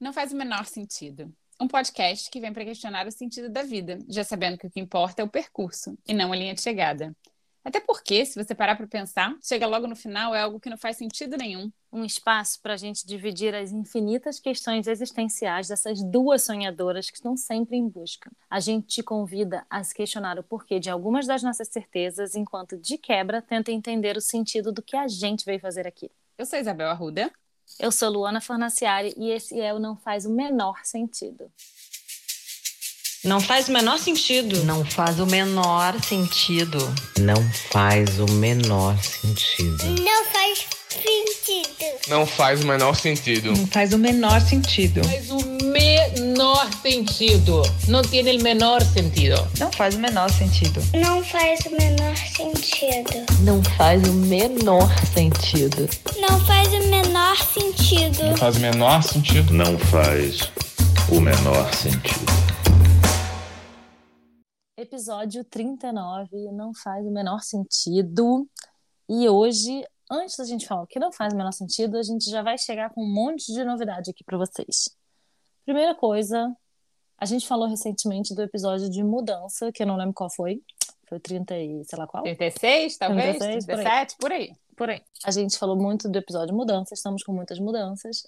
Não faz o menor sentido. Um podcast que vem para questionar o sentido da vida, já sabendo que o que importa é o percurso e não a linha de chegada. Até porque, se você parar para pensar, chega logo no final é algo que não faz sentido nenhum. Um espaço para a gente dividir as infinitas questões existenciais dessas duas sonhadoras que estão sempre em busca. A gente te convida a se questionar o porquê de algumas das nossas certezas, enquanto de quebra tenta entender o sentido do que a gente veio fazer aqui. Eu sou Isabel Arruda. Eu sou Luana Fornaciari e esse é o Não Faz o Menor Sentido. Não faz o menor sentido. Não faz o menor sentido. Não faz o menor sentido. Não faz sentido. Não faz o menor sentido. Não faz o menor sentido. Faz o menor sentido. Não tem o menor sentido. Não faz o menor sentido. Não faz o menor sentido. Não faz o menor sentido. Não faz o menor sentido. Não faz o menor sentido. Não faz o menor sentido. Episódio 39 não faz o menor sentido. E hoje, antes da gente falar o que não faz o menor sentido, a gente já vai chegar com um monte de novidade aqui para vocês. Primeira coisa, a gente falou recentemente do episódio de mudança, que eu não lembro qual foi. Foi 30 e sei lá qual. 36, talvez? 36, 37, por aí. Por aí. A gente falou muito do episódio de mudança, estamos com muitas mudanças.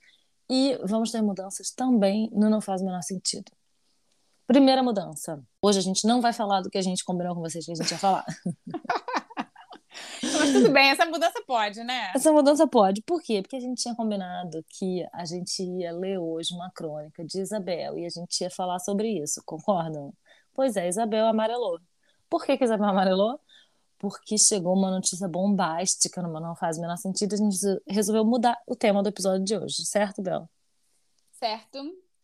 E vamos ter mudanças também no Não Faz o Menor Sentido. Primeira mudança. Hoje a gente não vai falar do que a gente combinou com vocês que a gente ia falar. Mas tudo bem, essa mudança pode, né? Essa mudança pode. Por quê? Porque a gente tinha combinado que a gente ia ler hoje uma crônica de Isabel e a gente ia falar sobre isso, concordam? Pois é, Isabel amarelou. Por que, que Isabel amarelou? Porque chegou uma notícia bombástica, não faz o menor sentido, a gente resolveu mudar o tema do episódio de hoje, certo, Bel? Certo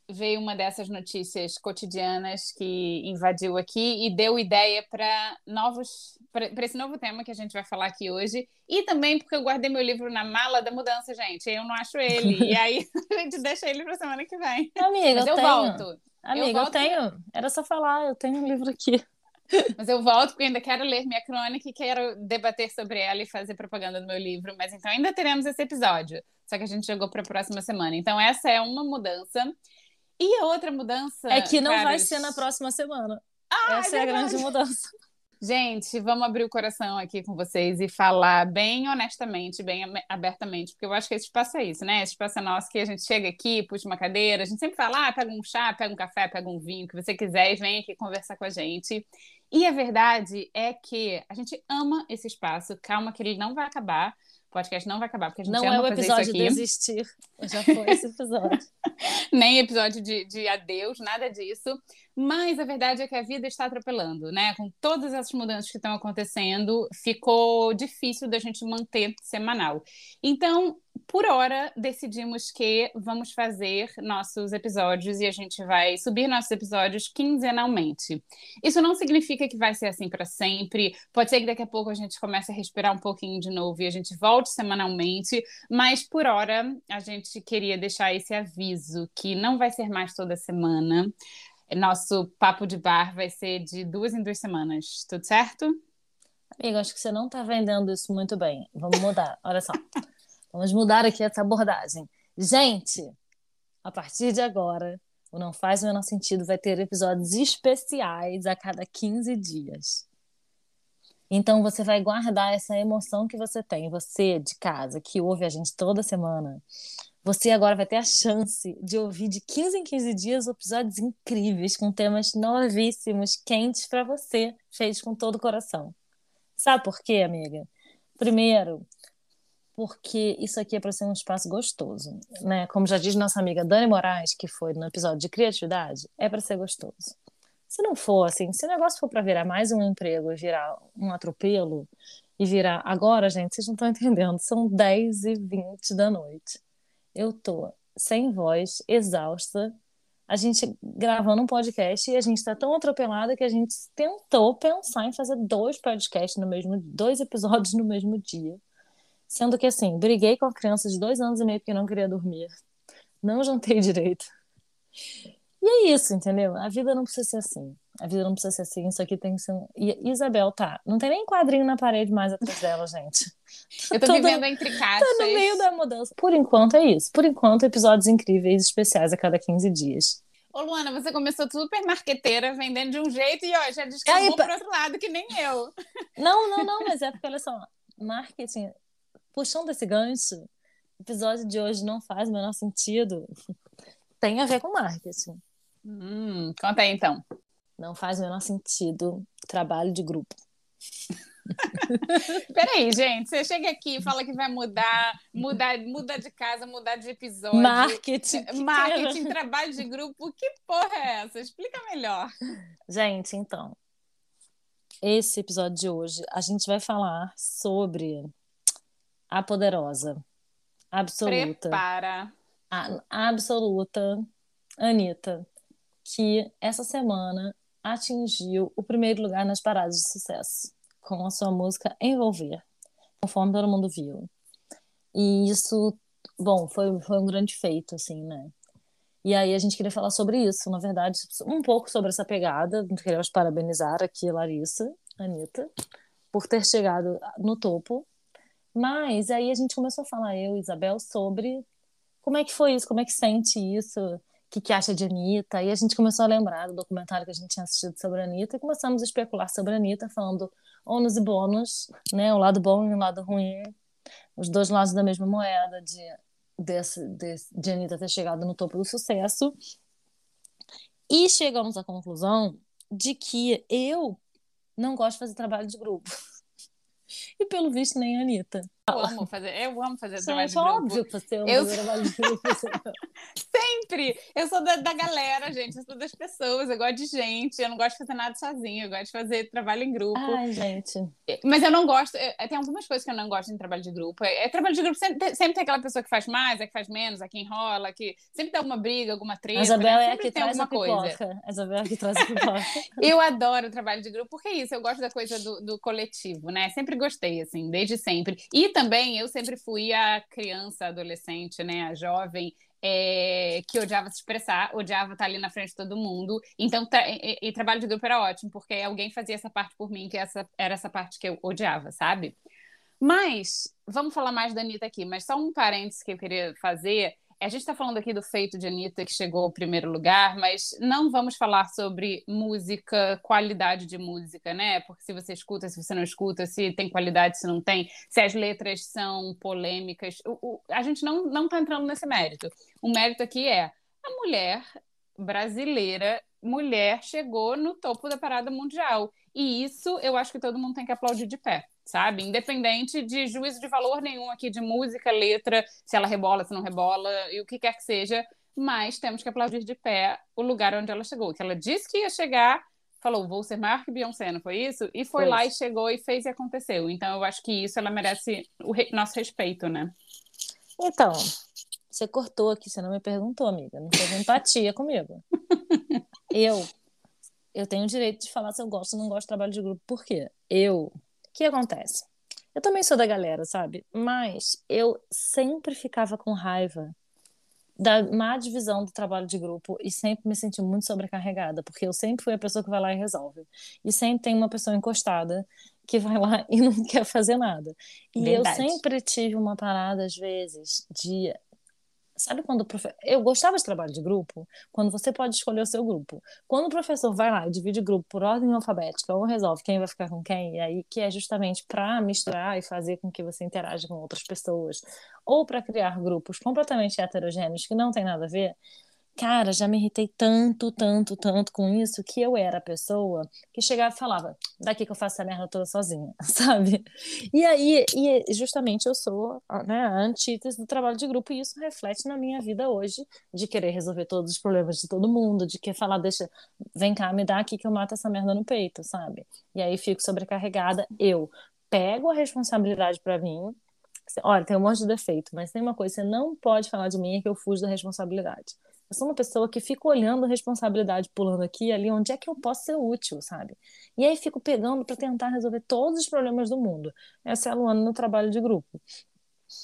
veio uma dessas notícias cotidianas que invadiu aqui e deu ideia para novos para esse novo tema que a gente vai falar aqui hoje e também porque eu guardei meu livro na mala da mudança, gente. Eu não acho ele e aí a gente deixa ele para semana que vem. Amiga, Mas eu, eu volto. Amiga, eu, volto tenho. Era só falar, eu tenho um livro aqui. Mas eu volto porque ainda quero ler minha crônica e quero debater sobre ela e fazer propaganda do meu livro. Mas então ainda teremos esse episódio. Só que a gente jogou para a próxima semana. Então essa é uma mudança. E a outra mudança. É que não caros... vai ser na próxima semana. Ah, Essa é, é a grande mudança. Gente, vamos abrir o coração aqui com vocês e falar bem honestamente, bem abertamente, porque eu acho que esse espaço é isso, né? Esse espaço é nosso que a gente chega aqui, puxa uma cadeira, a gente sempre fala, ah, pega um chá, pega um café, pega um vinho, o que você quiser e vem aqui conversar com a gente. E a verdade é que a gente ama esse espaço, calma que ele não vai acabar, podcast não vai acabar, porque a gente não é o episódio aqui. desistir. Já foi esse episódio. Nem episódio de, de adeus, nada disso. Mas a verdade é que a vida está atropelando, né? Com todas essas mudanças que estão acontecendo, ficou difícil da gente manter semanal. Então, por hora, decidimos que vamos fazer nossos episódios e a gente vai subir nossos episódios quinzenalmente. Isso não significa que vai ser assim para sempre. Pode ser que daqui a pouco a gente comece a respirar um pouquinho de novo e a gente volte semanalmente, mas por hora a gente queria deixar esse aviso que não vai ser mais toda semana. Nosso papo de bar vai ser de duas em duas semanas, tudo certo? Amigo, acho que você não está vendendo isso muito bem. Vamos mudar. Olha só. Vamos mudar aqui essa abordagem. Gente, a partir de agora, o Não Faz o Menor Sentido vai ter episódios especiais a cada 15 dias. Então você vai guardar essa emoção que você tem, você de casa, que ouve a gente toda semana. Você agora vai ter a chance de ouvir de 15 em 15 dias episódios incríveis, com temas novíssimos, quentes para você, feitos com todo o coração. Sabe por quê, amiga? Primeiro, porque isso aqui é para ser um espaço gostoso, né? Como já diz nossa amiga Dani Moraes, que foi no episódio de criatividade, é para ser gostoso. Se não for assim, se o negócio for para virar mais um emprego e virar um atropelo e virar agora, gente, vocês não estão entendendo, são 10 e 20 da noite. Eu tô sem voz, exausta. A gente gravando um podcast e a gente está tão atropelada que a gente tentou pensar em fazer dois podcasts no mesmo, dois episódios no mesmo dia. Sendo que, assim, briguei com a criança de dois anos e meio porque não queria dormir. Não jantei direito. E é isso, entendeu? A vida não precisa ser assim. A vida não precisa ser assim, isso aqui tem que ser. E Isabel, tá. Não tem nem quadrinho na parede mais atrás dela, gente. Eu tô Tudo- vivendo entre caixas. Tá no meio da mudança. Por enquanto é isso. Por enquanto, episódios incríveis especiais a cada 15 dias. Ô, Luana, você começou super marqueteira, vendendo de um jeito e ó, já descambou Aí, pa- pro outro lado, que nem eu. Não, não, não, mas é porque, olha só, marketing, puxando esse gancho, o episódio de hoje não faz o menor sentido. Tem a ver com marketing. Hum, conta aí então. Não faz o menor sentido trabalho de grupo. Peraí, gente, você chega aqui e fala que vai mudar, mudar, muda de casa, mudar de episódio. Marketing. Marketing, trabalho de grupo, que porra é essa? Explica melhor. Gente, então, esse episódio de hoje a gente vai falar sobre a poderosa, absoluta, Prepara. a absoluta Anitta, que essa semana atingiu o primeiro lugar nas paradas de sucesso com a sua música Envolver, conforme todo mundo viu. E isso, bom, foi, foi um grande feito, assim, né? E aí a gente queria falar sobre isso, na verdade, um pouco sobre essa pegada. Queremos parabenizar aqui a Larissa, Anitta, por ter chegado no topo. Mas aí a gente começou a falar, eu e Isabel, sobre como é que foi isso, como é que sente isso, o que, que acha de Anitta. E a gente começou a lembrar do documentário que a gente tinha assistido sobre a Anitta e começamos a especular sobre a Anitta, falando ônus e bônus, né? O lado bom e o lado ruim, os dois lados da mesma moeda de, desse, desse, de Anitta ter chegado no topo do sucesso. E chegamos à conclusão de que eu não gosto de fazer trabalho de grupo. E pelo visto, nem a Anitta. Eu amo fazer, eu amo fazer trabalho de grupo. óbvio que você ama Eu- trabalho de grupo. Sempre! Eu sou da, da galera, gente. Eu sou das pessoas. Eu gosto de gente. Eu não gosto de fazer nada sozinha. Eu gosto de fazer trabalho em grupo. Ai, gente. Mas eu não gosto. é, Tem algumas coisas que eu não gosto em trabalho de grupo. É, é trabalho de grupo sempre, tem- sempre tem aquela pessoa que faz mais, a que faz menos, a que enrola, que sempre tem alguma briga, alguma treta. A Isabel né? é a que traz a alguma coisa. pipoca. A Isabel é a que traz a pipoca. Eu adoro trabalho de grupo, porque é isso, eu gosto da coisa do, do coletivo, né? Sempre gostei, assim, desde sempre. E também eu sempre fui a criança, adolescente, né? A jovem. é, que odiava se expressar, odiava estar ali na frente de todo mundo. Então, tra- e, e trabalho de grupo era ótimo, porque alguém fazia essa parte por mim, que essa, era essa parte que eu odiava, sabe? Mas, vamos falar mais da Anitta aqui, mas só um parênteses que eu queria fazer. A gente está falando aqui do feito de Anitta, que chegou ao primeiro lugar, mas não vamos falar sobre música, qualidade de música, né? Porque se você escuta, se você não escuta, se tem qualidade, se não tem, se as letras são polêmicas. O- o- a gente não, não tá entrando nesse mérito. O mérito aqui é a mulher brasileira, mulher, chegou no topo da parada mundial. E isso eu acho que todo mundo tem que aplaudir de pé, sabe? Independente de juízo de valor nenhum aqui de música, letra, se ela rebola, se não rebola, e o que quer que seja, mas temos que aplaudir de pé o lugar onde ela chegou. Que ela disse que ia chegar, falou, vou ser maior que Beyoncé, não foi isso? E foi Foi. lá e chegou e fez e aconteceu. Então eu acho que isso ela merece o re- nosso respeito, né? Então, você cortou aqui, você não me perguntou, amiga. Não teve empatia comigo. Eu, eu tenho o direito de falar se eu gosto ou não gosto de trabalho de grupo. Por quê? Eu, que acontece? Eu também sou da galera, sabe? Mas eu sempre ficava com raiva da má divisão do trabalho de grupo e sempre me senti muito sobrecarregada, porque eu sempre fui a pessoa que vai lá e resolve. E sempre tem uma pessoa encostada que vai lá e não quer fazer nada. E Verdade. eu sempre tive uma parada, às vezes, de. Sabe quando o professor. Eu gostava de trabalho de grupo, quando você pode escolher o seu grupo. Quando o professor vai lá e divide o grupo por ordem alfabética ou resolve quem vai ficar com quem, e aí que é justamente para misturar e fazer com que você interaja com outras pessoas, ou para criar grupos completamente heterogêneos que não tem nada a ver, cara, já me irritei tanto, tanto, tanto com isso que eu era a pessoa que chegava e falava: daqui que eu faço essa merda toda sozinha, sabe? E aí, e justamente eu sou né, a antítese do trabalho de grupo, e isso reflete na minha vida hoje, de querer resolver todos os problemas de todo mundo, de querer falar, deixa, vem cá, me dá aqui que eu mato essa merda no peito, sabe? E aí fico sobrecarregada, eu pego a responsabilidade para mim. Olha, tem um monte de defeito, mas tem uma coisa, você não pode falar de mim é que eu fujo da responsabilidade. Eu sou uma pessoa que fica olhando a responsabilidade, pulando aqui e ali, onde é que eu posso ser útil, sabe? E aí fico pegando para tentar resolver todos os problemas do mundo. Essa é a Luana no trabalho de grupo.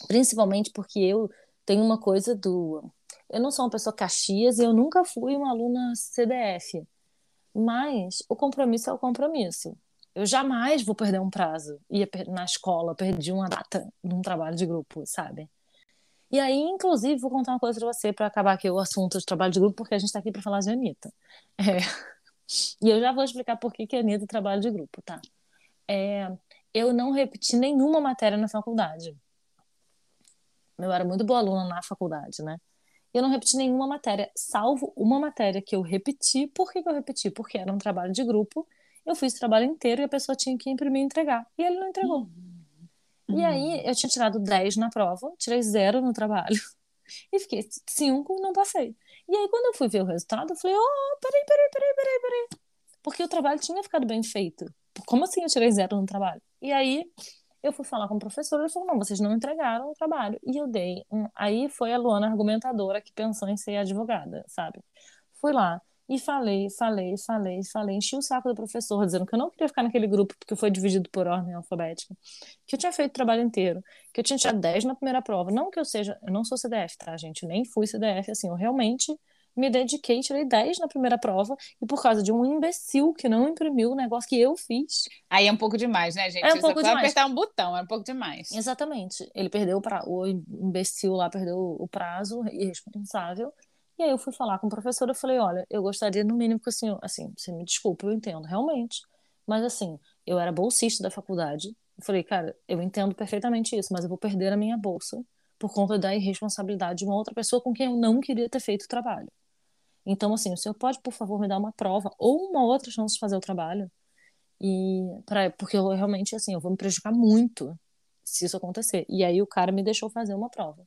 Principalmente porque eu tenho uma coisa do. Eu não sou uma pessoa caxias e eu nunca fui uma aluna CDF. Mas o compromisso é o compromisso. Eu jamais vou perder um prazo. Ia na escola, perdi uma data num trabalho de grupo, sabe? E aí, inclusive, vou contar uma coisa pra você para acabar aqui o assunto de trabalho de grupo, porque a gente tá aqui para falar de Anitta. É. E eu já vou explicar por que que Anitta trabalha de grupo, tá? É, eu não repeti nenhuma matéria na faculdade. Eu era muito boa aluna na faculdade, né? Eu não repeti nenhuma matéria, salvo uma matéria que eu repeti. Por que que eu repeti? Porque era um trabalho de grupo. Eu fiz o trabalho inteiro e a pessoa tinha que imprimir e entregar. E ele não entregou. E aí, eu tinha tirado 10 na prova, tirei zero no trabalho. E fiquei 5 não passei. E aí, quando eu fui ver o resultado, eu falei, oh, peraí, peraí, peraí, peraí, peraí. Porque o trabalho tinha ficado bem feito. Como assim eu tirei zero no trabalho? E aí, eu fui falar com o professor, ele falou, não, vocês não entregaram o trabalho. E eu dei. Um... Aí foi a Luana argumentadora que pensou em ser advogada, sabe? Fui lá e falei, falei, falei, falei, enchi o saco do professor, dizendo que eu não queria ficar naquele grupo porque foi dividido por ordem alfabética, que eu tinha feito o trabalho inteiro, que eu tinha tirado 10 na primeira prova. Não que eu seja, eu não sou CDF, tá, gente? Eu nem fui CDF, assim, eu realmente me dediquei, tirei 10 na primeira prova, e por causa de um imbecil que não imprimiu o negócio que eu fiz. Aí é um pouco demais, né, gente? É um pouco demais. apertar um botão, é um pouco demais. Exatamente. Ele perdeu o prazo, o imbecil lá perdeu o prazo, irresponsável. E aí eu fui falar com o professor, eu falei, olha, eu gostaria no mínimo que assim, assim, você me desculpa, eu entendo, realmente. Mas assim, eu era bolsista da faculdade. Eu falei, cara, eu entendo perfeitamente isso, mas eu vou perder a minha bolsa por conta da irresponsabilidade de uma outra pessoa com quem eu não queria ter feito o trabalho. Então, assim, o senhor pode, por favor, me dar uma prova ou uma outra chance de fazer o trabalho? E pra, porque eu realmente, assim, eu vou me prejudicar muito se isso acontecer. E aí o cara me deixou fazer uma prova.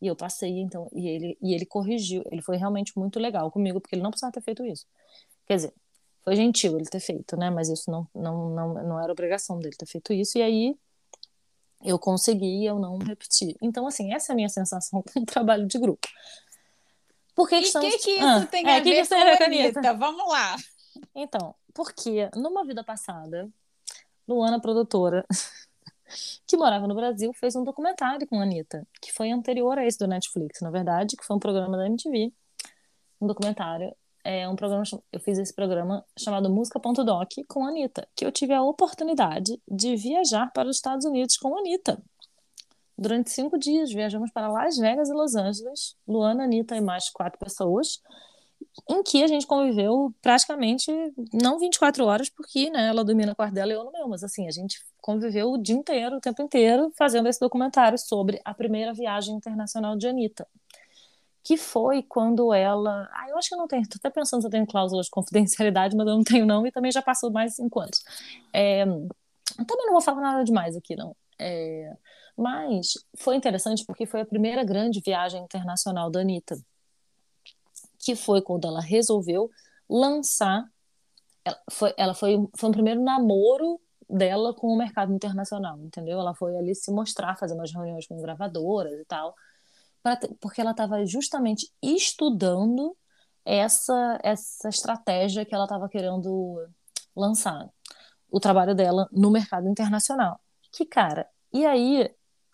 E eu passei, então, e ele, e ele corrigiu. Ele foi realmente muito legal comigo, porque ele não precisava ter feito isso. Quer dizer, foi gentil ele ter feito, né? Mas isso não, não, não, não era obrigação dele ter feito isso. E aí eu consegui e eu não repeti. Então, assim, essa é a minha sensação com o trabalho de grupo. Por que, E que o estamos... que, que isso Ah, tem é, a que que ver isso com tem a? Anitta? Vamos lá. Então, porque numa vida passada, Luana, produtora, que morava no Brasil, fez um documentário com a Anitta, que foi anterior a esse do Netflix, na verdade, que foi um programa da MTV. Um documentário. É um programa, eu fiz esse programa chamado Música.doc com a Anitta, que eu tive a oportunidade de viajar para os Estados Unidos com a Anitta. Durante cinco dias, viajamos para Las Vegas e Los Angeles, Luana, Anitta e mais quatro pessoas, em que a gente conviveu praticamente, não 24 horas, porque né, ela dormia no quarto dela e eu no meu, mas assim, a gente conviveu o dia inteiro, o tempo inteiro, fazendo esse documentário sobre a primeira viagem internacional de Anitta. Que foi quando ela. Ah, eu acho que eu não tenho. Tô até pensando se eu tenho cláusula de confidencialidade, mas eu não tenho, não, e também já passou mais cinco anos. É, Também não vou falar nada demais aqui, não. É, Mas foi interessante porque foi a primeira grande viagem internacional da Anitta que foi quando ela resolveu lançar. Ela foi, ela foi, foi o primeiro namoro dela com o mercado internacional, entendeu? Ela foi ali se mostrar, fazer umas reuniões com gravadoras e tal, pra porque ela estava justamente estudando essa, essa estratégia que ela estava querendo lançar, o trabalho dela no mercado internacional. Que cara, e aí,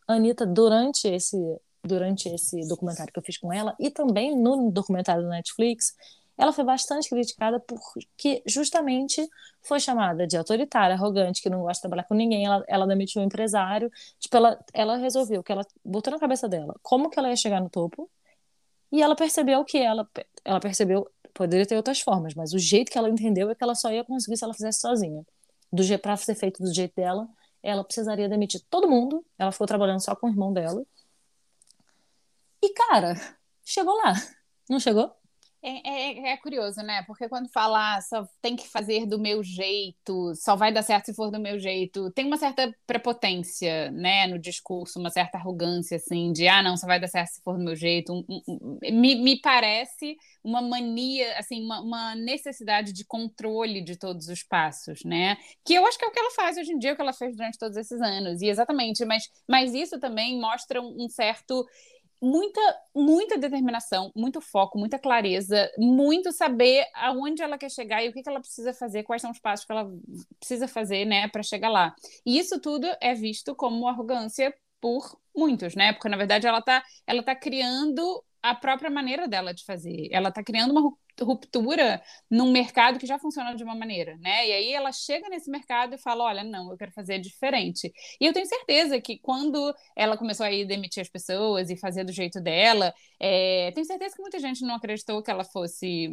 Anitta, durante esse durante esse documentário que eu fiz com ela e também no documentário do Netflix, ela foi bastante criticada porque justamente foi chamada de autoritária, arrogante, que não gosta de trabalhar com ninguém. Ela, ela demitiu um empresário. Tipo, ela, ela resolveu que ela botou na cabeça dela como que ela ia chegar no topo e ela percebeu que ela, ela percebeu, poderia ter outras formas, mas o jeito que ela entendeu é que ela só ia conseguir se ela fizesse sozinha. Do jeito para ser feito do jeito dela, ela precisaria demitir todo mundo. Ela ficou trabalhando só com o irmão dela. E, cara, chegou lá. Não chegou? É, é- é curioso, né? Porque quando fala "Ah, só tem que fazer do meu jeito, só vai dar certo se for do meu jeito, tem uma certa prepotência, né, no discurso, uma certa arrogância, assim, de ah, não, só vai dar certo se for do meu jeito. Um- um- um- me, me parece uma mania, assim, uma, uma necessidade de controle de todos os passos, né? Que eu acho que é o que ela faz hoje em dia, o que ela fez durante todos esses anos. E exatamente, mas, mas isso também mostra um certo muita, muita determinação, muito foco, muita clareza, muito saber aonde ela quer chegar e o que, que ela precisa fazer, quais são os passos que ela precisa fazer, né, para chegar lá. E isso tudo é visto como arrogância por muitos, né? Porque na verdade ela tá, ela tá criando a própria maneira dela de fazer. Ela está criando uma ruptura num mercado que já funciona de uma maneira, né? E aí ela chega nesse mercado e fala: olha, não, eu quero fazer diferente. E eu tenho certeza que quando ela começou a ir demitir as pessoas e fazer do jeito dela, é, tenho certeza que muita gente não acreditou que ela fosse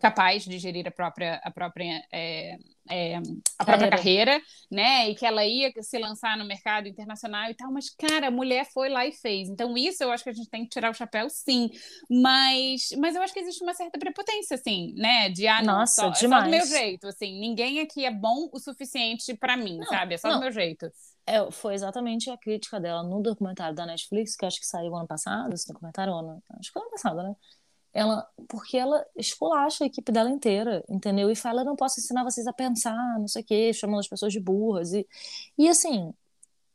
capaz de gerir a própria a própria é, é, a própria carreira. carreira, né? E que ela ia se lançar no mercado internacional e tal, mas cara, a mulher foi lá e fez. Então isso eu acho que a gente tem que tirar o chapéu, sim. Mas mas eu acho que existe uma certa prepotência, assim, né? De ah, não, Nossa, só, demais. é só do meu jeito, assim, ninguém aqui é bom o suficiente para mim, Não, sabe? É só não. do meu jeito. É, foi exatamente a crítica dela no documentário da Netflix, que acho que saiu ano passado, esse documentário, ano, acho que foi ano passado, né? Ela, porque ela esculacha a equipe dela inteira, entendeu? E fala, eu não posso ensinar vocês a pensar, não sei o quê, chamando as pessoas de burras. E, e assim,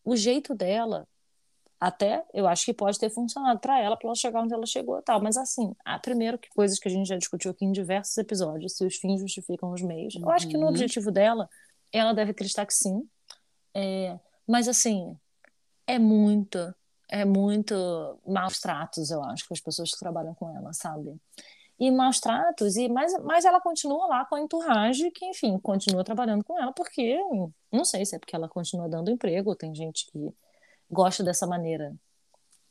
o jeito dela, até eu acho que pode ter funcionado para ela, para ela chegar onde ela chegou tal. Mas assim, a primeiro que coisas que a gente já discutiu aqui em diversos episódios, se os fins justificam os meios. Eu acho que no Uhum. objetivo dela, ela deve acreditar que sim. É, mas assim, é muito, é muito maus tratos, eu acho, com as pessoas que trabalham com ela, sabe? E maus tratos, e, mas, mas ela continua lá com a entourage, que, enfim, continua trabalhando com ela, porque, não sei se é porque ela continua dando emprego, tem gente que gosta dessa maneira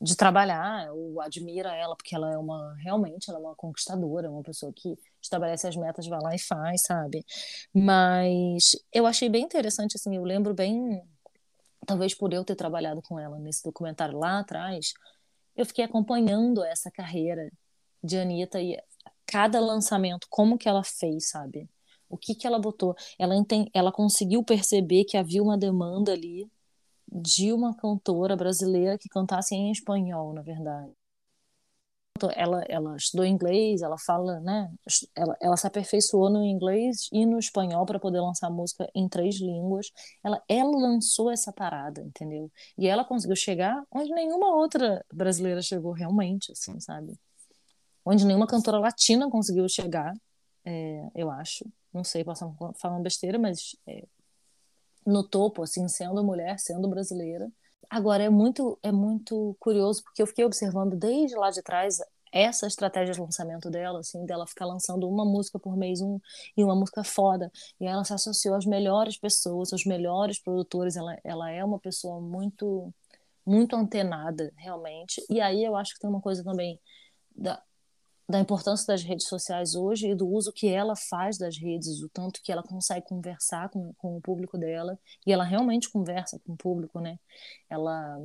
de trabalhar, ou admira ela, porque ela é uma, realmente, ela é uma conquistadora, uma pessoa que estabelece as metas, vai lá e faz, sabe? Mas eu achei bem interessante, assim, eu lembro bem, talvez por eu ter trabalhado com ela nesse documentário lá atrás, eu fiquei acompanhando essa carreira de Anitta e cada lançamento, como que ela fez, sabe? O que que ela botou? Ela, enten- ela conseguiu perceber que havia uma demanda ali de uma cantora brasileira que cantasse em espanhol, na verdade. Ela, ela estudou inglês, ela fala, né? Ela, ela se aperfeiçoou no inglês e no espanhol para poder lançar música em três línguas. Ela, ela lançou essa parada, entendeu? E ela conseguiu chegar onde nenhuma outra brasileira chegou realmente, assim, sabe? Onde nenhuma cantora latina conseguiu chegar, é, eu acho. Não sei, posso estar falando besteira, mas é, no topo, assim, sendo mulher, sendo brasileira. Agora, é muito, é muito curioso, porque eu fiquei observando desde lá de trás essa estratégia de lançamento dela, assim, dela ficar lançando uma música por mês um, e uma música foda. E ela se associou às melhores pessoas, aos melhores produtores. Ela, ela é uma pessoa muito, muito antenada, realmente. E aí eu acho que tem uma coisa também da, da importância das redes sociais hoje e do uso que ela faz das redes, o tanto que ela consegue conversar com, com o público dela, e ela realmente conversa com o público, né? Ela,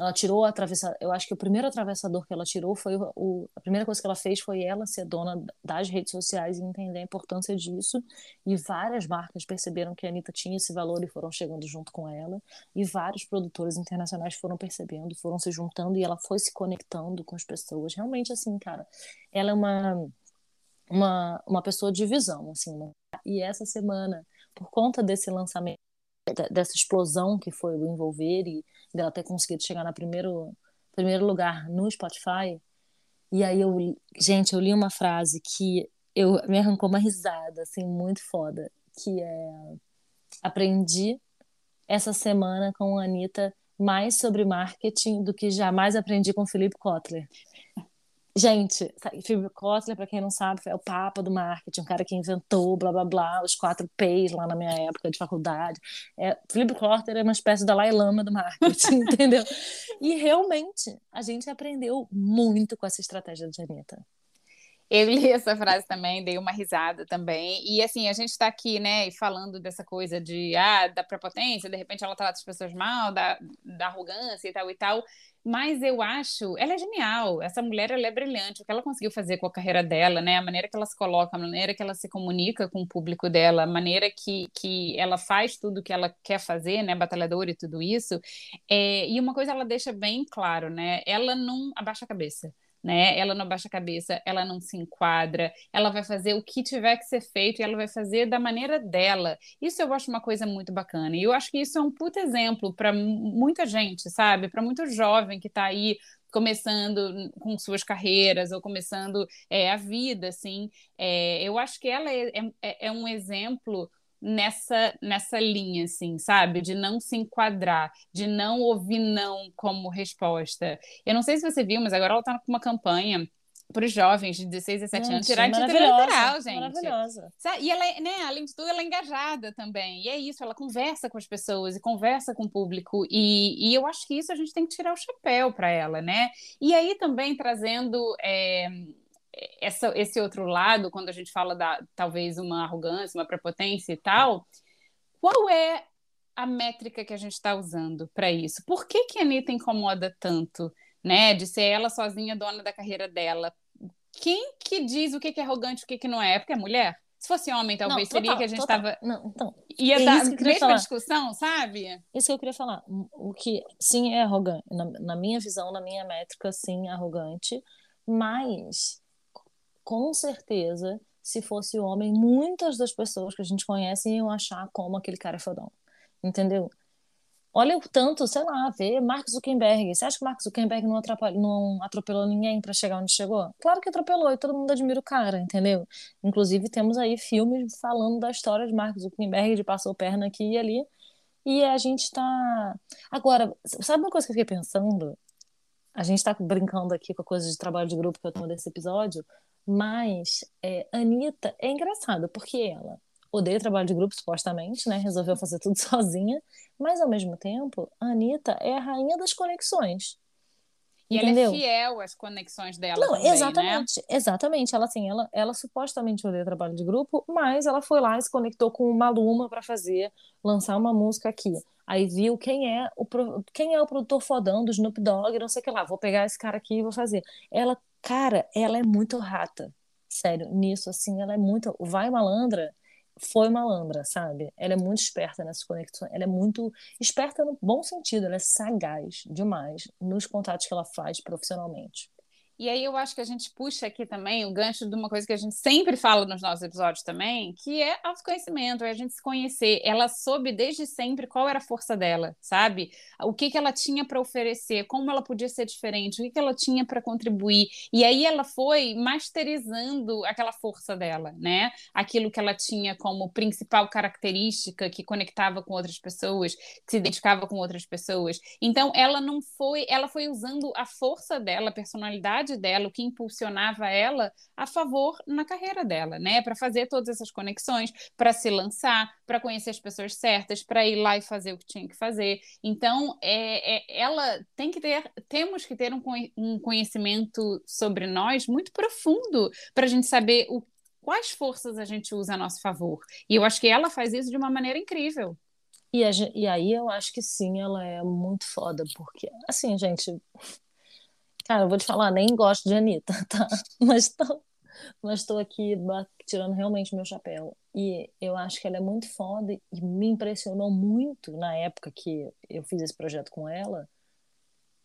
ela tirou a atravessador, eu acho que o primeiro atravessador que ela tirou foi o, o, a primeira coisa que ela fez foi ela ser dona das redes sociais e entender a importância disso, e várias marcas perceberam que a Anitta tinha esse valor e foram chegando junto com ela, e vários produtores internacionais foram percebendo, foram se juntando, e ela foi se conectando com as pessoas, realmente assim, cara, ela é uma uma, uma pessoa de visão, assim, né? E essa semana, por conta desse lançamento, dessa explosão que foi o Envolver e dela ter conseguido chegar no primeiro, primeiro lugar no Spotify, e aí eu, gente, eu li uma frase que eu me arrancou uma risada, assim, muito foda, que é aprendi essa semana com a Anitta mais sobre marketing do que jamais aprendi com Felipe Kotler. Gente, Felipe Kotler, para quem não sabe, é o papa do marketing, um cara que inventou blá blá blá, os quatro P's lá na minha época de faculdade. É, Felipe Kotler é uma espécie da Dalai Lama do marketing, entendeu? E realmente, a gente aprendeu muito com essa estratégia de Anitta. Eu li essa frase também, dei uma risada também. E assim, a gente está aqui, né, falando dessa coisa de ah, da prepotência, de repente ela trata as pessoas mal, da, da arrogância e tal e tal. Mas eu acho, ela é genial. Essa mulher, ela é brilhante. O que ela conseguiu fazer com a carreira dela, né? A maneira que ela se coloca, a maneira que ela se comunica com o público dela, a maneira que, que ela faz tudo que ela quer fazer, né? Batalhadora e tudo isso. É, e uma coisa ela deixa bem claro, né? Ela não abaixa a cabeça né? Ela não abaixa a cabeça, ela não se enquadra, ela vai fazer o que tiver que ser feito e ela vai fazer da maneira dela. Isso eu acho uma coisa muito bacana. E eu acho que isso é um puto exemplo para muita gente, sabe? Para muito jovem que está aí começando com suas carreiras ou começando é, a vida, assim. É, eu acho que ela é, é, é um exemplo nessa nessa linha, assim, sabe? De não se enquadrar, de não ouvir não como resposta. Eu não sei se você viu, mas agora ela está com uma campanha para os jovens de 16 a 17 Gente, anos título maravilhosa, eleitoral, gente. Maravilhosa. E ela, é, né, além de tudo, ela é engajada também. E é isso, ela conversa com as pessoas e conversa com o público. E, e eu acho que isso a gente tem que tirar o chapéu para ela, né? E aí também trazendo é, essa, esse outro lado, quando a gente fala da talvez uma arrogância, uma prepotência e tal, qual é a métrica que a gente está usando para isso? Por que, que a Anitta incomoda tanto? Né, de ser ela sozinha dona da carreira dela. Quem que diz o que, que é arrogante e o que, que não é? É porque é mulher? Se fosse homem, talvez Não, seria total, que a gente estava. Não, então, Ia é dar mesma falar. discussão, sabe? Isso que eu queria falar. O que, sim, é arrogante. Na, na minha visão, na minha métrica, sim, é arrogante. Mas, com certeza, se fosse homem, muitas das pessoas que a gente conhece iam achar como aquele cara é fodão. Entendeu? Olha o tanto, sei lá, vê Mark Zuckerberg. Você acha que Mark Zuckerberg não, não atropelou ninguém para chegar onde chegou? Claro que atropelou e todo mundo admira o cara, entendeu? Inclusive, temos aí filmes falando da história de Mark Zuckerberg, de passou perna aqui e ali. E a gente tá. Agora, sabe uma coisa que eu fiquei pensando? A gente tá brincando aqui com a coisa de trabalho de grupo que eu tô desse episódio, mas é, Anitta é engraçada, porque ela odeia trabalho de grupo, supostamente, né? Resolveu fazer tudo sozinha, mas ao mesmo tempo, a Anitta é a rainha das conexões. E Entendeu? ela é fiel às conexões dela Não, também, né? exatamente, exatamente. Ela assim, ela, ela supostamente odeia trabalho de grupo, mas ela foi lá e se conectou com uma Maluma para fazer, lançar uma música aqui. Aí viu quem é o quem é o produtor fodão do Snoop Dogg, não sei o que lá. Vou pegar esse cara aqui e vou fazer. Ela, cara, ela é muito rata. Sério, nisso assim, ela é muito, vai malandra foi malandra, sabe? Ela é muito esperta nessas conexões. Ela é muito esperta no bom sentido, ela é sagaz demais nos contatos que ela faz profissionalmente. E aí eu acho que a gente puxa aqui também o gancho de uma coisa que a gente sempre fala nos nossos episódios também, que é autoconhecimento, é a gente se conhecer. Ela soube desde sempre qual era a força dela, sabe? O que, que ela tinha para oferecer, como ela podia ser diferente, o que, que ela tinha para contribuir. E aí ela foi masterizando aquela força dela, né? Aquilo que ela tinha como principal característica que conectava com outras pessoas, que se identificava com outras pessoas. Então ela não foi, ela foi usando a força dela, a personalidade dela, o que impulsionava ela a favor na carreira dela, né? Para fazer todas essas conexões, para se lançar, para conhecer as pessoas certas, para ir lá e fazer o que tinha que fazer. Então, é, é- ela tem que ter, temos que ter um, um conhecimento sobre nós muito profundo para a gente saber o, quais forças a gente usa a nosso favor. E eu acho que ela faz isso de uma maneira incrível. E, a e aí eu acho que sim, ela é muito foda, porque, assim, gente, cara, eu vou te falar, nem gosto de Anitta, tá? Mas tô, mas tô aqui tirando realmente meu chapéu. E eu acho que ela é muito foda e me impressionou muito na época que eu fiz esse projeto com ela.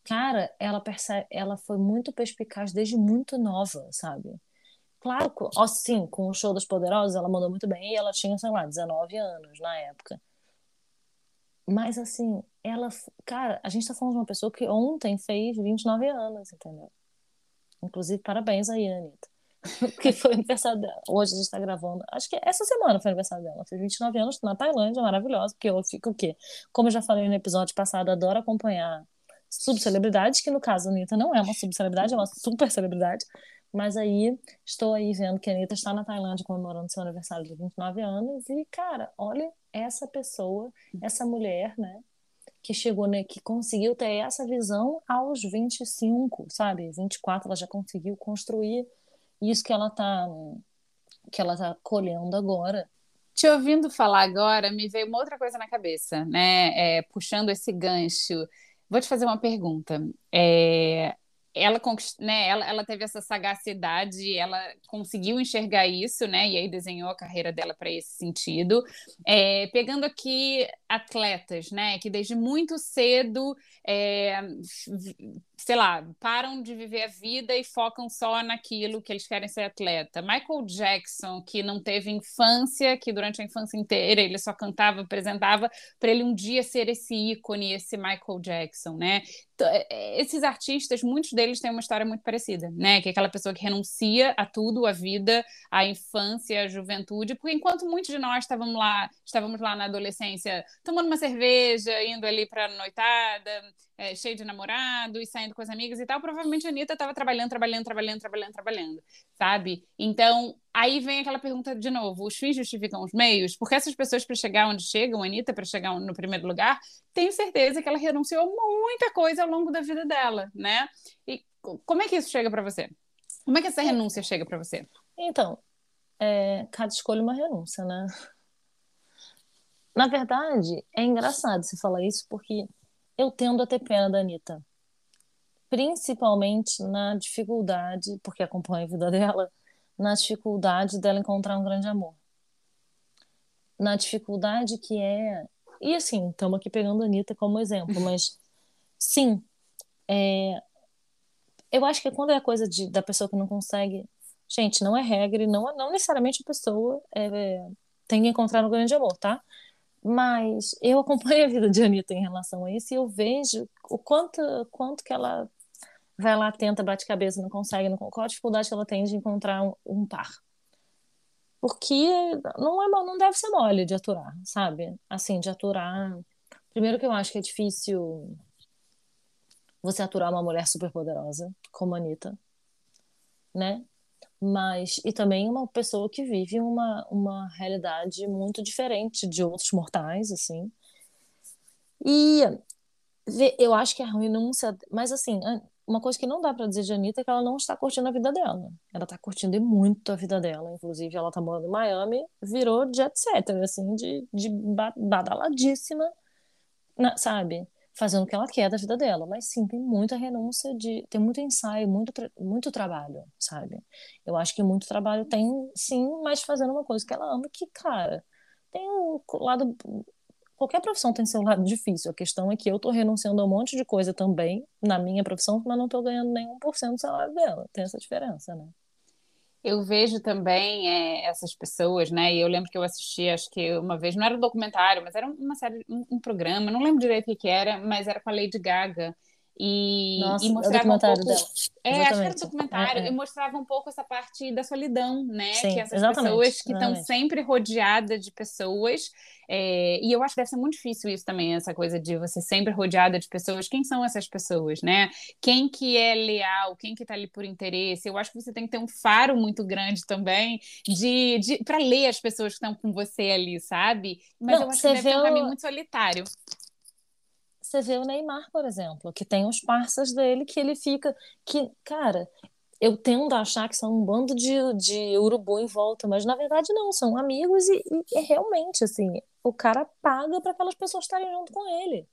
Cara, ela percebe, ela foi muito perspicaz desde muito nova, sabe? Claro, co- ó, sim, com o Show das Poderosas ela mandou muito bem e ela tinha, sei lá, 19 anos na época. Mas assim, ela, cara, a gente tá falando de uma pessoa que ontem fez 29 anos, entendeu? Inclusive, parabéns aí, Anitta. Porque foi o aniversário dela. Hoje a gente tá gravando. Acho que essa semana foi o aniversário dela. Ela fez 29 anos na Tailândia, maravilhosa. Porque eu fico o quê? Como eu já falei no episódio passado, adoro acompanhar subcelebridades, que no caso a Anitta não é uma subcelebridade, é uma super celebridade. Mas aí estou aí vendo que a Anitta está na Tailândia comemorando seu aniversário de 29 anos. E, cara, olha essa pessoa, essa mulher, né? Que chegou, né? Que conseguiu ter essa visão aos 25, sabe? 24, ela já conseguiu construir isso que ela tá, que ela tá colhendo agora. Te ouvindo falar agora, me veio uma outra coisa na cabeça, né? É, puxando esse gancho. Vou te fazer uma pergunta. É, ela, conquist... né, ela, ela teve essa sagacidade, ela conseguiu enxergar isso, né? E aí desenhou a carreira dela para esse sentido. É, pegando aqui atletas, né? Que desde muito cedo, é, sei lá, param de viver a vida e focam só naquilo que eles querem ser atleta. Michael Jackson, que não teve infância, que durante a infância inteira ele só cantava, apresentava, para ele um dia ser esse ícone, esse Michael Jackson, né? Esses artistas, muitos deles têm uma história muito parecida, né? Que é aquela pessoa que renuncia a tudo, a vida, a infância, a juventude, porque enquanto muitos de nós estávamos lá, estávamos lá na adolescência, tomando uma cerveja, indo ali para a noitada, é, cheio de namorado e saindo com as amigas e tal, provavelmente a Anitta estava trabalhando, trabalhando, trabalhando, trabalhando, trabalhando, sabe? Então, aí vem aquela pergunta de novo: os fins justificam os meios? Porque essas pessoas, para chegar onde chegam, a Anitta, para chegar no primeiro lugar, tenho certeza que ela renunciou muita coisa ao longo da vida dela, né? E como é que isso chega para você? Como é que essa renúncia chega para você? Então, é, cada escolha é uma renúncia, né? Na verdade, é engraçado você falar isso, porque eu tendo a ter pena da Anitta. Principalmente na dificuldade, porque acompanho a vida dela, na dificuldade dela encontrar um grande amor. Na dificuldade que é. E assim, estamos aqui pegando a Anitta como exemplo, mas sim, é... eu acho que quando é a coisa de, da pessoa que não consegue. Gente, não é regra, não, não necessariamente a pessoa é, tem que encontrar um grande amor, tá? Mas eu acompanho a vida de Anitta em relação a isso e eu vejo o quanto, quanto que ela vai lá, tenta, bate cabeça, não consegue, não, qual a dificuldade que ela tem de encontrar um, um par. Porque não, é, não deve ser mole de aturar, sabe? Assim, de aturar. Primeiro que eu acho que é difícil você aturar uma mulher super poderosa, como a Anitta, né? Mas e também uma pessoa que vive uma, uma realidade muito diferente de outros mortais, assim. E eu acho que a renúncia, mas assim, uma coisa que não dá para dizer de Anitta é que ela não está curtindo a vida dela. Ela está curtindo muito a vida dela, inclusive ela está morando em Miami, virou jet setter, assim, de, de badaladíssima, sabe? Fazendo o que ela quer da vida dela. Mas sim, tem muita renúncia de. tem muito ensaio, muito, tra muito trabalho, sabe? Eu acho que muito trabalho tem, sim, mas fazendo uma coisa que ela ama, que, cara, tem o lado. Qualquer profissão tem seu lado difícil. A questão é que eu tô renunciando a um monte de coisa também na minha profissão, mas não tô ganhando nem 1% do salário dela. Tem essa diferença, né? Eu vejo também é, essas pessoas, né? E eu lembro que eu assisti, acho que uma vez, não era um documentário, mas era uma série, um, um programa, não lembro direito o que, que era, mas era com a Lady Gaga. E, Nossa, e mostrava um pouco. Dela. É, acho que era um documentário, é, é. e mostrava um pouco essa parte da solidão, né? Sim, que essas pessoas que estão sempre rodeadas de pessoas. É, e eu acho que deve ser muito difícil isso também, essa coisa de você sempre rodeada de pessoas. Quem são essas pessoas, né? Quem que é leal, quem que tá ali por interesse? Eu acho que você tem que ter um faro muito grande também de, de para ler as pessoas que estão com você ali, sabe? Mas Não, eu acho que deve ser um caminho muito solitário. Você vê o Neymar, por exemplo, que tem os parceiros dele que ele fica. que, cara, eu tendo a achar que são um bando de, de urubu em volta, mas na verdade não, são amigos e, e- realmente, assim, o cara paga para aquelas pessoas estarem junto com ele.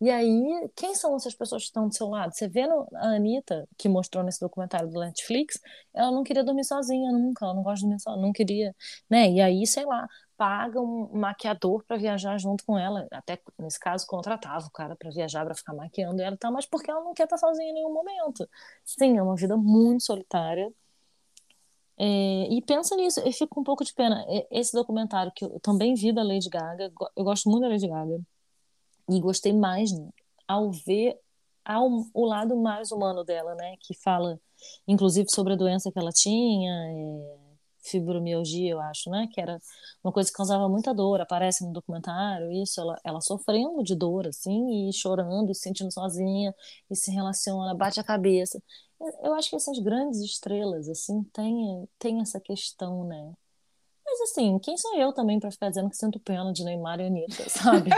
E aí, quem são essas pessoas que estão do seu lado? Você vê no, a Anitta, que mostrou nesse documentário do Netflix, ela não queria dormir sozinha nunca, ela não gosta de dormir sozinha, não queria, né? E aí, sei lá, paga um maquiador para viajar junto com ela, até nesse caso contratava o cara para viajar, para ficar maquiando ela e tal, mas porque ela não quer estar sozinha em nenhum momento. Sim, é uma vida muito solitária. É, e pensa nisso, eu fico com um pouco de pena. Esse documentário que eu também vi da Lady Gaga, eu gosto muito da Lady Gaga, e gostei mais ao ver ao, o lado mais humano dela, né? Que fala, inclusive, sobre a doença que ela tinha, é, fibromialgia, eu acho, né? Que era uma coisa que causava muita dor, aparece no documentário, isso, ela, ela sofrendo de dor, assim, e chorando, e se sentindo sozinha, e se relaciona, bate a cabeça. Eu, acho que essas grandes estrelas, assim, têm, têm essa questão, né? Mas, assim, quem sou eu também para ficar dizendo que sinto pena de Neymar e Anitta, sabe?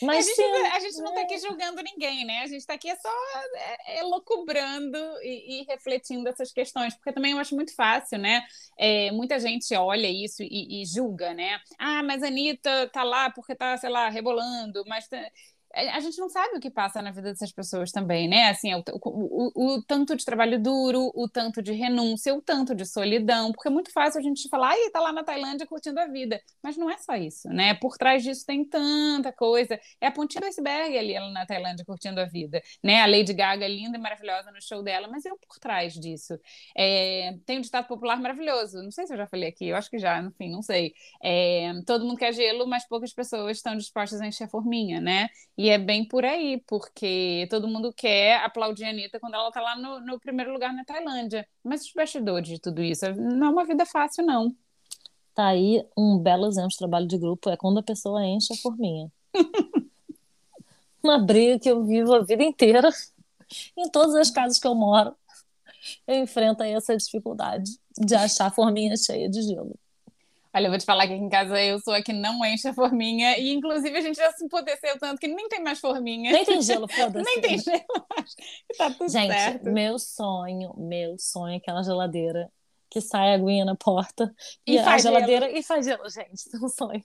Mas a gente, sim, a gente não está aqui julgando ninguém, né? A gente está aqui só é, elocubrando e, e refletindo essas questões, porque também eu acho muito fácil, né? É, muita gente olha isso e, e julga, né? Ah, mas a Anitta tá lá porque tá, sei lá, rebolando, mas tá- a gente não sabe o que passa na vida dessas pessoas também, né? Assim, o, o, o, o tanto de trabalho duro, o tanto de renúncia, o tanto de solidão, porque é muito fácil a gente falar, ai, tá lá na Tailândia curtindo a vida. Mas não é só isso, né? Por trás disso tem tanta coisa. É a pontinha do iceberg ali, ela na Tailândia curtindo a vida, né? A Lady Gaga linda e maravilhosa no show dela, mas eu por trás disso. É, tem um ditado popular maravilhoso, não sei se eu já falei aqui, eu acho que já, enfim, não sei. É, todo mundo quer gelo, mas poucas pessoas estão dispostas a encher a forminha, né? E E é bem por aí, porque todo mundo quer aplaudir a Anitta quando ela tá lá no, no primeiro lugar na Tailândia. Mas os bastidores de tudo isso não é uma vida fácil, não. Tá aí um belo exemplo de trabalho de grupo, é quando a pessoa enche a forminha. Uma briga que eu vivo a vida inteira, em todas as casas que eu moro, eu enfrento essa dificuldade de achar a forminha cheia de gelo. Olha, eu vou te falar que aqui em casa eu sou a que não enche a forminha. E, inclusive, a gente já se empodeceu tanto que nem tem mais forminha. Nem tem gelo, foda-se. nem tem gelo. Tá tudo Gente, certo. meu sonho, meu sonho é aquela geladeira que sai a aguinha na porta E e, faz geladeira e faz gelo, gente. É um sonho.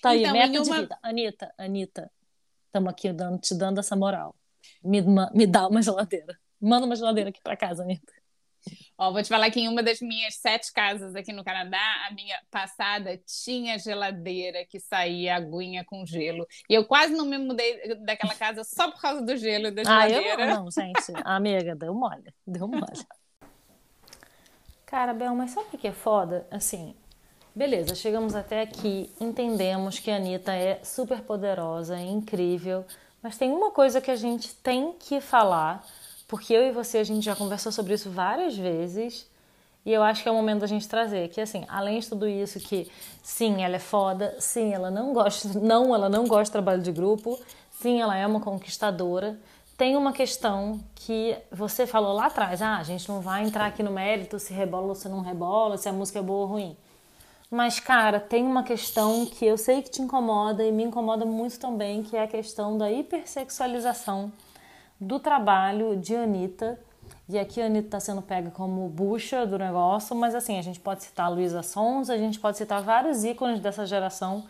Tá aí, Então, meta em de uma- vida. Anitta, Anitta, estamos aqui dando, te dando essa moral. Me, me dá uma geladeira. Manda uma geladeira aqui pra casa, Anitta. Ó, vou te falar que em uma das minhas sete casas aqui no Canadá, a minha passada tinha geladeira que saía aguinha com gelo. E eu quase não me mudei daquela casa só por causa do gelo da Ah, eu geladeira. não, não, gente. Amiga, deu mole. Deu mole. Cara, Bel, mas sabe o que é foda? Assim, beleza, chegamos até aqui, entendemos que a Anitta é super poderosa, é incrível, mas tem uma coisa que a gente tem que falar, porque eu e você a gente já conversou sobre isso várias vezes, e eu acho que é o momento da gente trazer, que assim, além de tudo isso, que sim, ela é foda, sim, ela não gosta, não, ela não gosta de trabalho de grupo, sim, ela é uma conquistadora. Tem uma questão que você falou lá atrás, ah, a gente não vai entrar aqui no mérito se rebola ou se não rebola, se a música é boa ou ruim. Mas, cara, tem uma questão que eu sei que te incomoda e me incomoda muito também, que é a questão da hipersexualização do trabalho de Anitta. E aqui a Anitta está sendo pega como bucha do negócio, mas assim, a gente pode citar a Luísa Sons, a gente pode citar vários ícones dessa geração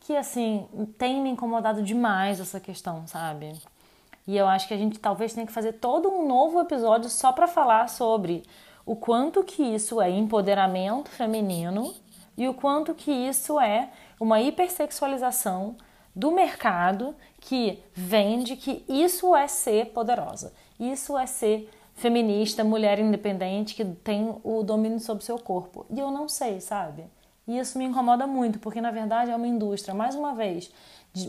que, assim, tem me incomodado demais essa questão, sabe? E eu acho que a gente talvez tenha que fazer todo um novo episódio só para falar sobre o quanto que isso é empoderamento feminino e o quanto que isso é uma hipersexualização do mercado que vende que isso é ser poderosa, isso é ser feminista, mulher independente que tem o domínio sobre seu corpo. E eu não sei, sabe? E isso me incomoda muito, porque na verdade é uma indústria, mais uma vez,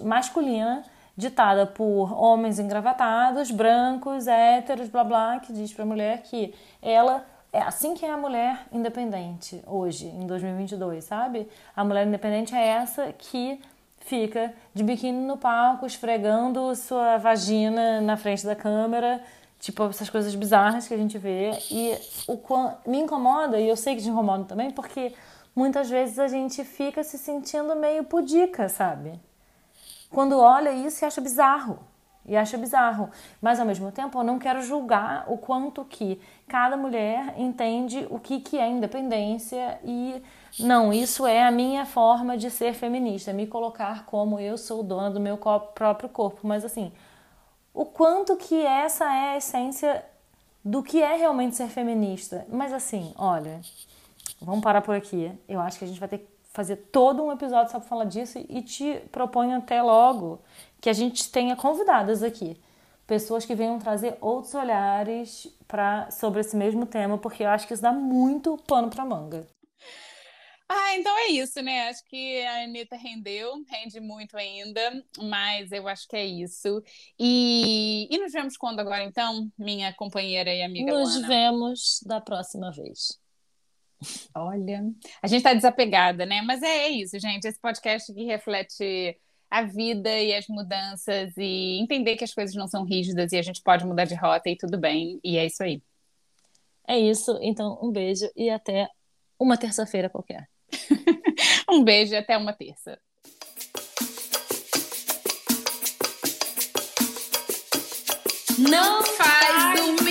masculina, ditada por homens engravatados, brancos, héteros, blá blá, que diz pra mulher que ela é assim que é a mulher independente hoje, em 2022, sabe? A mulher independente é essa que fica de biquíni no palco, esfregando sua vagina na frente da câmera, tipo essas coisas bizarras que a gente vê. E o me incomoda, e eu sei que te incomoda também, porque muitas vezes a gente fica se sentindo meio pudica, sabe? Quando olha isso e acha bizarro. E acha bizarro. Mas ao mesmo tempo eu não quero julgar o quanto que cada mulher entende o que, que é independência e não, isso é a minha forma de ser feminista, me colocar como eu sou dona do meu próprio corpo. Mas assim, o quanto que essa é a essência do que é realmente ser feminista. Mas assim, olha, vamos parar por aqui. Eu acho que a gente vai ter que fazer todo um episódio só para falar disso e te proponho até logo que a gente tenha convidadas aqui. Pessoas que venham trazer outros olhares pra, sobre esse mesmo tema, porque eu acho que isso dá muito pano pra manga. Ah, então é isso, né? Acho que a Anitta rendeu, rende muito ainda, mas eu acho que é isso. E, e nos vemos quando agora, então, minha companheira e amiga Nos Luana? vemos da próxima vez. Olha, a gente tá desapegada, né? Mas é, é isso, gente. Esse podcast que reflete a vida e as mudanças e entender que as coisas não são rígidas e a gente pode mudar de rota e tudo bem. E é isso aí. É isso, então um beijo e até uma terça-feira qualquer. Um beijo e até uma terça. Não faz o